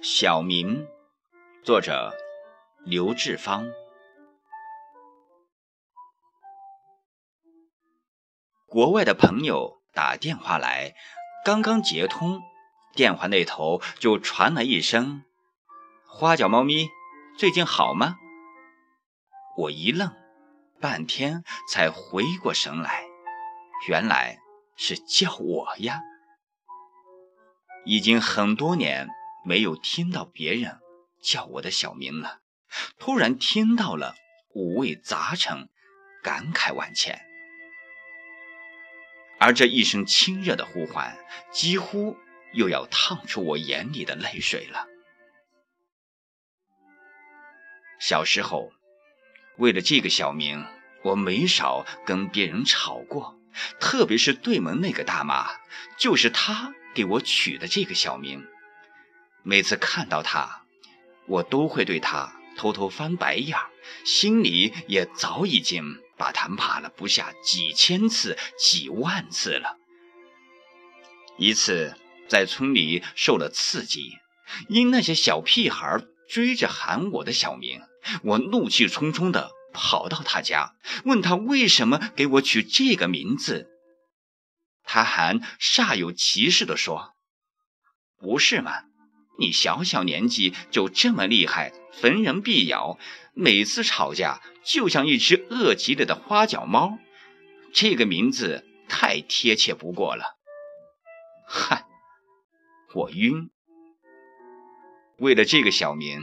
小明，作者刘志芳。国外的朋友打电话来，刚刚接通，电话那头就传来一声：“花脚猫咪，最近好吗？”我一愣，半天才回过神来，原来是叫我呀。已经很多年。没有听到别人叫我的小名了，突然听到了，五味杂陈，感慨万千。而这一声亲热的呼唤，几乎又要烫出我眼里的泪水了。小时候，为了这个小名，我没少跟别人吵过，特别是对门那个大妈，就是她给我取的这个小名。每次看到他，我都会对他偷偷翻白眼，心里也早已经把他骂了不下几千次、几万次了。一次在村里受了刺激，因那些小屁孩追着喊我的小名，我怒气冲冲地跑到他家，问他为什么给我取这个名字。他还煞有其事地说：“不是吗？”你小小年纪就这么厉害，逢人必咬，每次吵架就像一只饿极了的花脚猫，这个名字太贴切不过了。嗨，我晕。为了这个小名，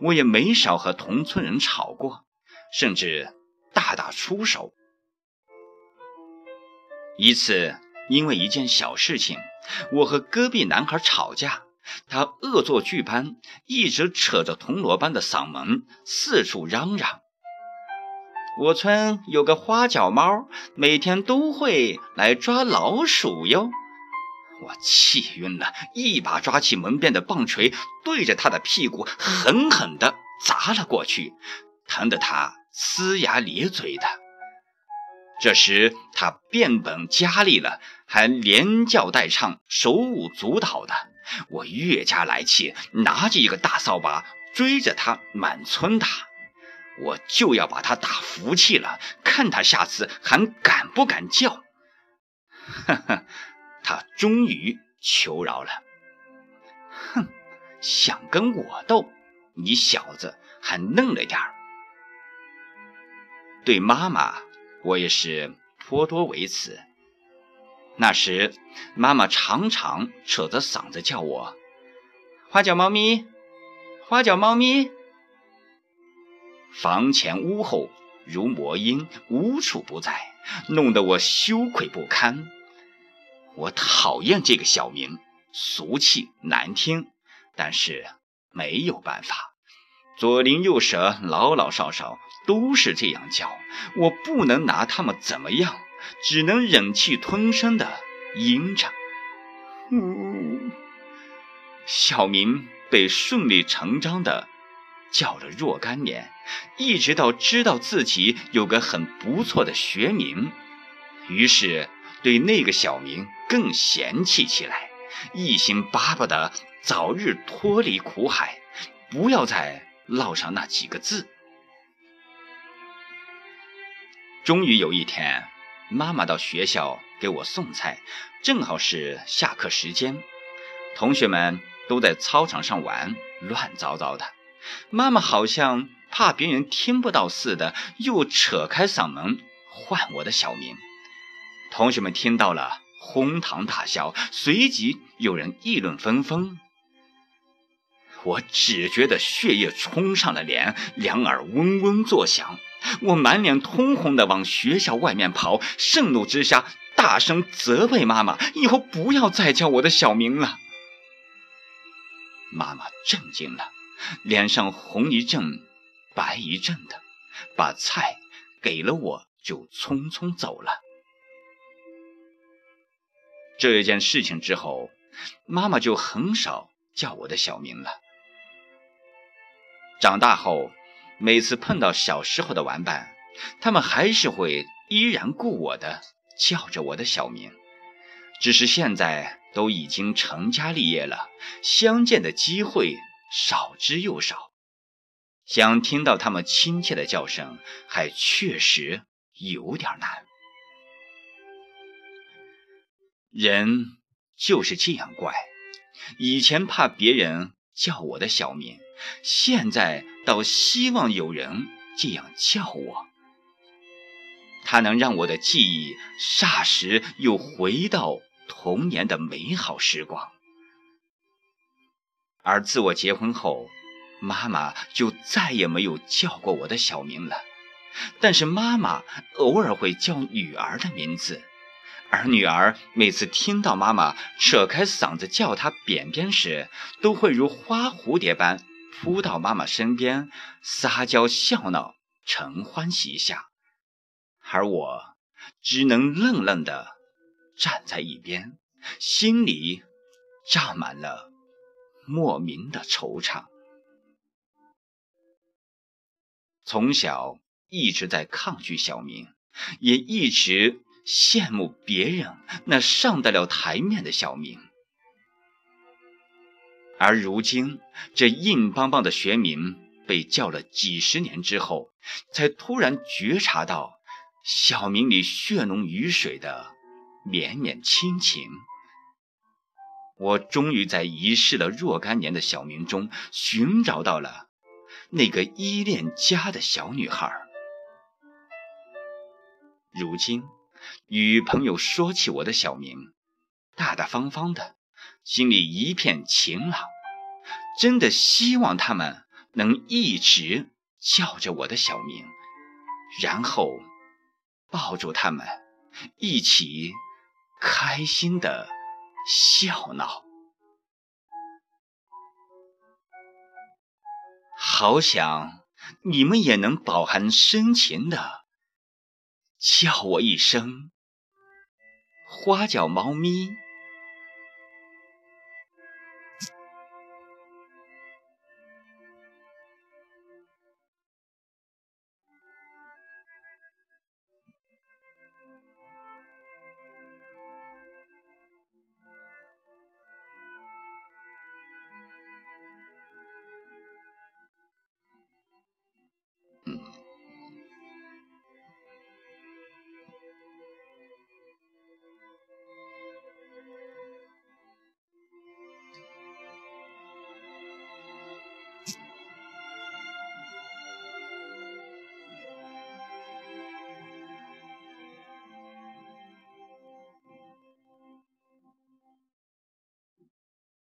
我也没少和同村人吵过，甚至大打出手。一次，因为一件小事情，我和隔壁男孩吵架。他恶作剧般一直扯着铜锣般的嗓门四处嚷嚷：“我村有个花脚猫，每天都会来抓老鼠哟！”我气晕了，一把抓起门边的棒槌，对着他的屁股狠狠地砸了过去，疼得他呲牙咧嘴的。这时他变本加厉了，还连叫带唱，手舞足蹈的。我越加来气，拿着一个大扫把追着他满村打，我就要把他打服气了，看他下次还敢不敢叫。哈哈，他终于求饶了。哼，想跟我斗，你小子还嫩了点儿。对妈妈，我也是颇多为此。那时，妈妈常常扯着嗓子叫我“花脚猫咪，花脚猫咪”。房前屋后如魔音，无处不在，弄得我羞愧不堪。我讨厌这个小名，俗气难听，但是没有办法，左邻右舍老老少少都是这样叫，我不能拿他们怎么样。只能忍气吞声的吟着，呜。小明被顺理成章的叫了若干年，一直到知道自己有个很不错的学名，于是对那个小名更嫌弃起来，一心巴巴的早日脱离苦海，不要再烙上那几个字。终于有一天。妈妈到学校给我送菜，正好是下课时间，同学们都在操场上玩，乱糟糟的。妈妈好像怕别人听不到似的，又扯开嗓门唤我的小名。同学们听到了，哄堂大笑，随即有人议论纷纷。我只觉得血液冲上了脸，两耳嗡嗡作响。我满脸通红的往学校外面跑，盛怒之下大声责备妈妈：“以后不要再叫我的小名了。”妈妈震惊了，脸上红一阵白一阵的，把菜给了我，就匆匆走了。这件事情之后，妈妈就很少叫我的小名了。长大后。每次碰到小时候的玩伴，他们还是会依然顾我的叫着我的小名，只是现在都已经成家立业了，相见的机会少之又少，想听到他们亲切的叫声，还确实有点难。人就是这样怪，以前怕别人叫我的小名，现在倒希望有人这样叫我。它能让我的记忆霎时又回到童年的美好时光。而自我结婚后，妈妈就再也没有叫过我的小名了。但是妈妈偶尔会叫女儿的名字，而女儿每次听到妈妈扯开嗓子叫她扁扁时，都会如花蝴蝶般扑到妈妈身边，撒娇笑闹，承欢膝下。而我只能愣愣地站在一边，心里胀满了莫名的惆怅。从小一直在抗拒小明，也一直羡慕别人那上得了台面的小明。而如今，这硬邦邦的学名被叫了几十年之后，才突然觉察到。小明里血浓于水的绵绵亲情，我终于在遗失了若干年的小明中寻找到了那个依恋家的小女孩。如今与朋友说起我的小名，大大方方的，心里一片晴朗，真的希望他们能一直叫着我的小名，然后。抱住他们，一起开心的笑闹。好想你们也能饱含深情的叫我一声“花脚猫咪”。